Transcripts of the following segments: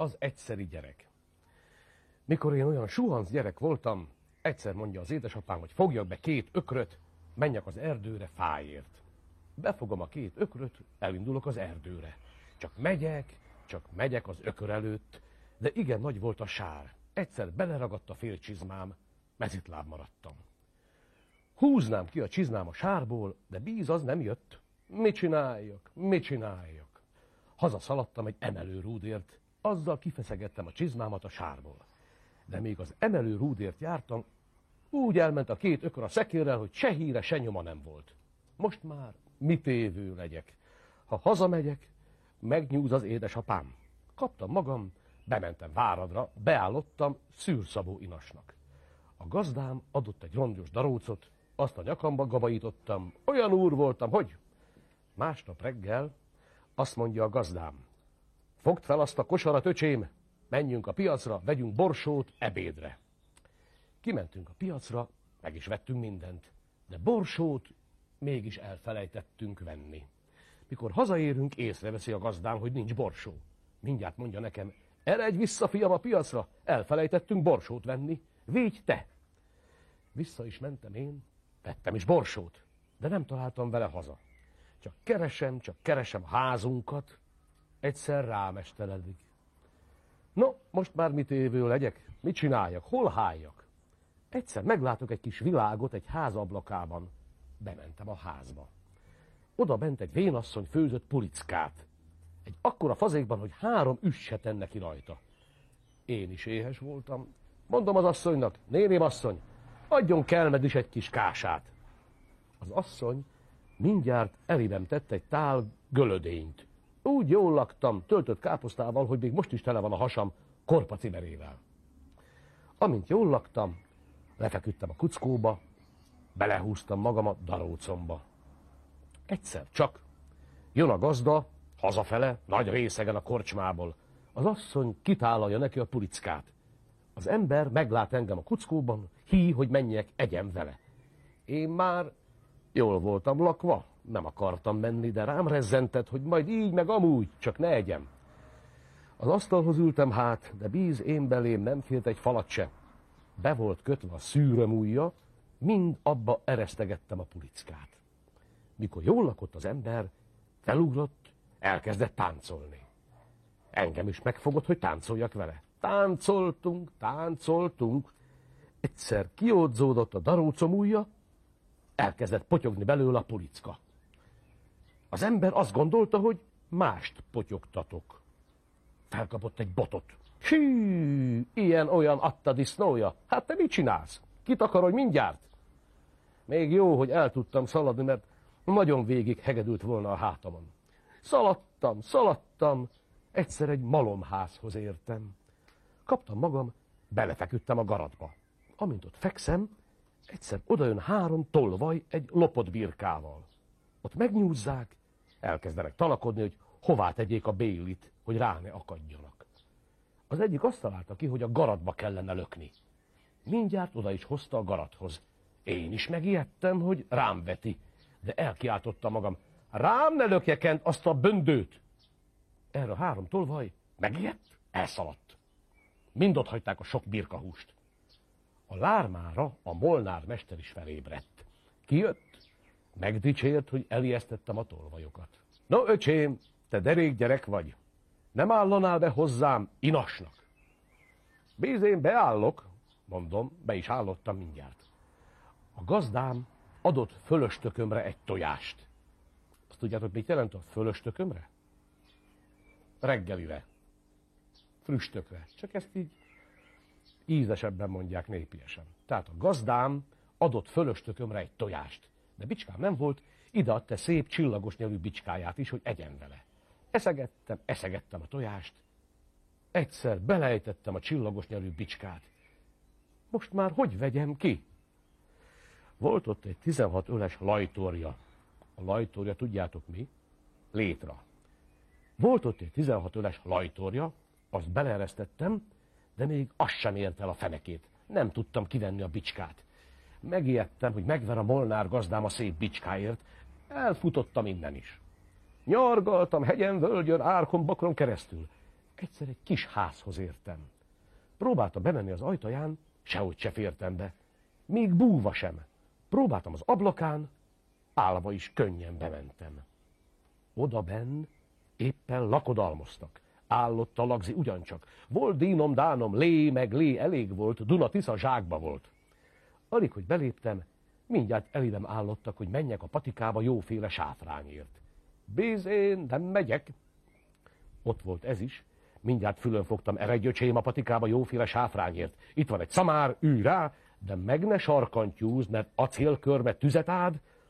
Az egyszeri gyerek. Mikor én olyan suhanc gyerek voltam, egyszer mondja az édesapám, hogy fogjak be két ökröt, menjek az erdőre fáért. Befogom a két ökröt, elindulok az erdőre. Csak megyek, csak megyek az ökör előtt, de igen nagy volt a sár. Egyszer beleragadt a fél csizmám, mezitláb maradtam. Húznám ki a csiznám a sárból, de bíz az nem jött. Mit csináljak? Mit csináljak? Hazaszaladtam egy emelő rúdért, azzal kifeszegettem a csizmámat a sárból. De még az emelő rúdért jártam, úgy elment a két ökör a szekérrel, hogy se híre, se nyoma nem volt. Most már mit évő legyek. Ha hazamegyek, megnyúz az édesapám. Kaptam magam, bementem váradra, beállottam szűrszabó inasnak. A gazdám adott egy rongyos darócot, azt a nyakamba gabajítottam, olyan úr voltam, hogy másnap reggel azt mondja a gazdám, fogd fel azt a kosarat, öcsém, menjünk a piacra, vegyünk borsót ebédre. Kimentünk a piacra, meg is vettünk mindent, de borsót mégis elfelejtettünk venni. Mikor hazaérünk, észreveszi a gazdám, hogy nincs borsó. Mindjárt mondja nekem, eredj vissza, fiam, a piacra, elfelejtettünk borsót venni, védj te. Vissza is mentem én, vettem is borsót, de nem találtam vele haza. Csak keresem, csak keresem házunkat, egyszer rámesteledik. No, most már mit évő legyek? Mit csináljak? Hol háljak? Egyszer meglátok egy kis világot egy ház ablakában. Bementem a házba. Oda bent egy vénasszony főzött pulickát. Egy akkora fazékban, hogy három üss se tenne ki rajta. Én is éhes voltam. Mondom az asszonynak, néném asszony, adjon kelmed is egy kis kását. Az asszony mindjárt elébem tett egy tál gölödényt. Úgy jól laktam, töltött káposztával, hogy még most is tele van a hasam korpaciberével. Amint jól laktam, lefeküdtem a kuckóba, belehúztam magam a darócomba. Egyszer csak jön a gazda, hazafele, nagy részegen a korcsmából. Az asszony kitálalja neki a pulickát. Az ember meglát engem a kuckóban, hí, hogy menjek, egyem vele. Én már jól voltam lakva, nem akartam menni, de rám rezzentett, hogy majd így, meg amúgy, csak ne egyem. Az asztalhoz ültem hát, de bíz én belém nem félt egy falat se. Be volt kötve a szűröm ujja, mind abba eresztegettem a pulickát. Mikor jól lakott az ember, felugrott, elkezdett táncolni. Engem is megfogott, hogy táncoljak vele. Táncoltunk, táncoltunk. Egyszer kiódzódott a darócom ujja, elkezdett potyogni belőle a pulicka. Az ember azt gondolta, hogy mást potyogtatok. Felkapott egy botot. Hű, ilyen-olyan adta disznója. Hát te mit csinálsz? Kit akarod mindjárt? Még jó, hogy el tudtam szaladni, mert nagyon végig hegedült volna a hátamon. Szaladtam, szaladtam, egyszer egy malomházhoz értem. Kaptam magam, belefeküdtem a garatba. Amint ott fekszem, egyszer odajön három tolvaj egy lopott birkával. Ott megnyúzzák, elkezdenek tanakodni, hogy hová tegyék a bélit, hogy rá ne akadjanak. Az egyik azt találta ki, hogy a garatba kellene lökni. Mindjárt oda is hozta a garathoz. Én is megijedtem, hogy rám veti, de elkiáltotta magam, rám ne lökjekent azt a böndőt. Erre a három tolvaj megijedt, elszaladt. Mind ott hagyták a sok birkahúst. A lármára a molnár mester is felébredt. Kijött, megdicsért, hogy elijesztettem a tolvajokat. No, öcsém, te derék gyerek vagy. Nem állanál be hozzám inasnak. Bízén beállok, mondom, be is állottam mindjárt. A gazdám adott fölöstökömre egy tojást. Azt tudjátok, mit jelent a fölöstökömre? Reggelire. Früstökre. Csak ezt így ízesebben mondják népiesen. Tehát a gazdám adott fölöstökömre egy tojást. De bicskám nem volt, ideadta szép csillagos nyelű bicskáját is, hogy egyen vele. Eszegettem, eszegettem a tojást. Egyszer belejtettem a csillagos nyelű bicskát. Most már hogy vegyem ki? Volt ott egy 16 öles lajtória. A lajtória, tudjátok mi? Létra. Volt ott egy 16 öles lajtória, azt beleeresztettem, de még az sem ért el a fenekét. Nem tudtam kivenni a bicskát. Megijedtem, hogy megver a Molnár gazdám a szép bicskáért, elfutottam innen is. Nyargaltam hegyen, völgyön, árkon, bakron keresztül. Egyszer egy kis házhoz értem. Próbáltam bemenni az ajtaján, sehogy se fértem be. Még búva sem. Próbáltam az ablakán, állva is könnyen bementem. Oda benn éppen lakodalmoztak. Állott a lagzi ugyancsak. Volt dínom, dánom, lé meg lé, elég volt, Duna Tisza zsákba volt. Alig, hogy beléptem, mindjárt elidem állottak, hogy menjek a patikába jóféle sáfrányért. Bézén, nem megyek. Ott volt ez is. Mindjárt fülön fogtam eredjöcsém a patikába jóféle sáfrányért. Itt van egy szamár, ülj rá, de meg ne sarkantyúz, mert acélkörbe tüzet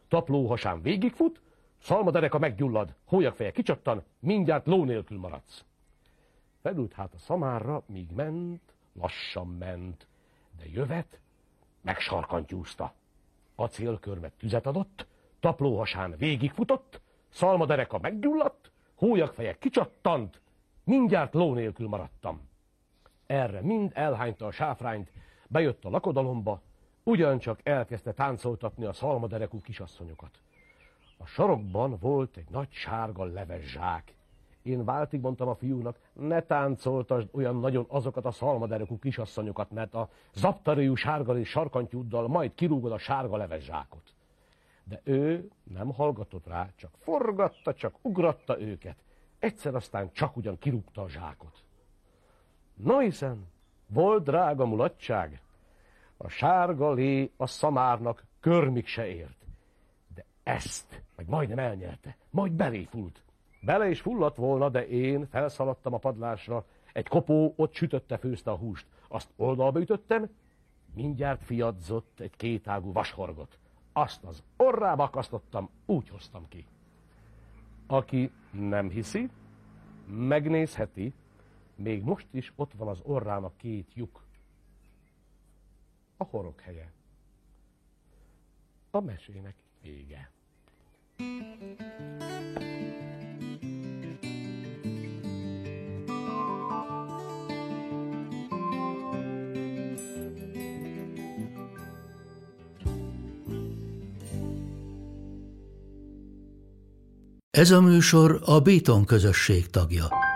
taplóhasán végigfut, szalmadereka meggyullad, hólyagfeje kicsattan, mindjárt ló nélkül maradsz. Felült hát a szamárra, míg ment, lassan ment, de jövet megsarkantyúzta. Acélkörbe tüzet adott, taplóhasán végigfutott, szalmadereka meggyulladt, hólyagfeje kicsattant, mindjárt ló nélkül maradtam. Erre mind elhányta a sáfrányt, bejött a lakodalomba, ugyancsak elkezdte táncoltatni a szalmaderekú kisasszonyokat. A sarokban volt egy nagy sárga leves zsák. Én váltig mondtam a fiúnak, ne táncoltasd olyan nagyon azokat a szalmaderekú kisasszonyokat, mert a zaptaréjú sárga és sarkantyúddal majd kirúgod a sárga leves zsákot. De ő nem hallgatott rá, csak forgatta, csak ugratta őket. Egyszer aztán csak ugyan kirúgta a zsákot. Na hiszen, volt drága mulatság. A sárga lé a szamárnak körmig se ért. De ezt meg majdnem elnyerte, majd belé fult. Bele is fulladt volna, de én felszaladtam a padlásra, egy kopó ott sütötte, főzte a húst. Azt oldalba ütöttem, mindjárt fiadzott egy kétágú vashorgot. Azt az orrába akasztottam, úgy hoztam ki. Aki nem hiszi, megnézheti, még most is ott van az orrának két lyuk. A horog helye. A mesének vége. Ez a műsor a Béton közösség tagja.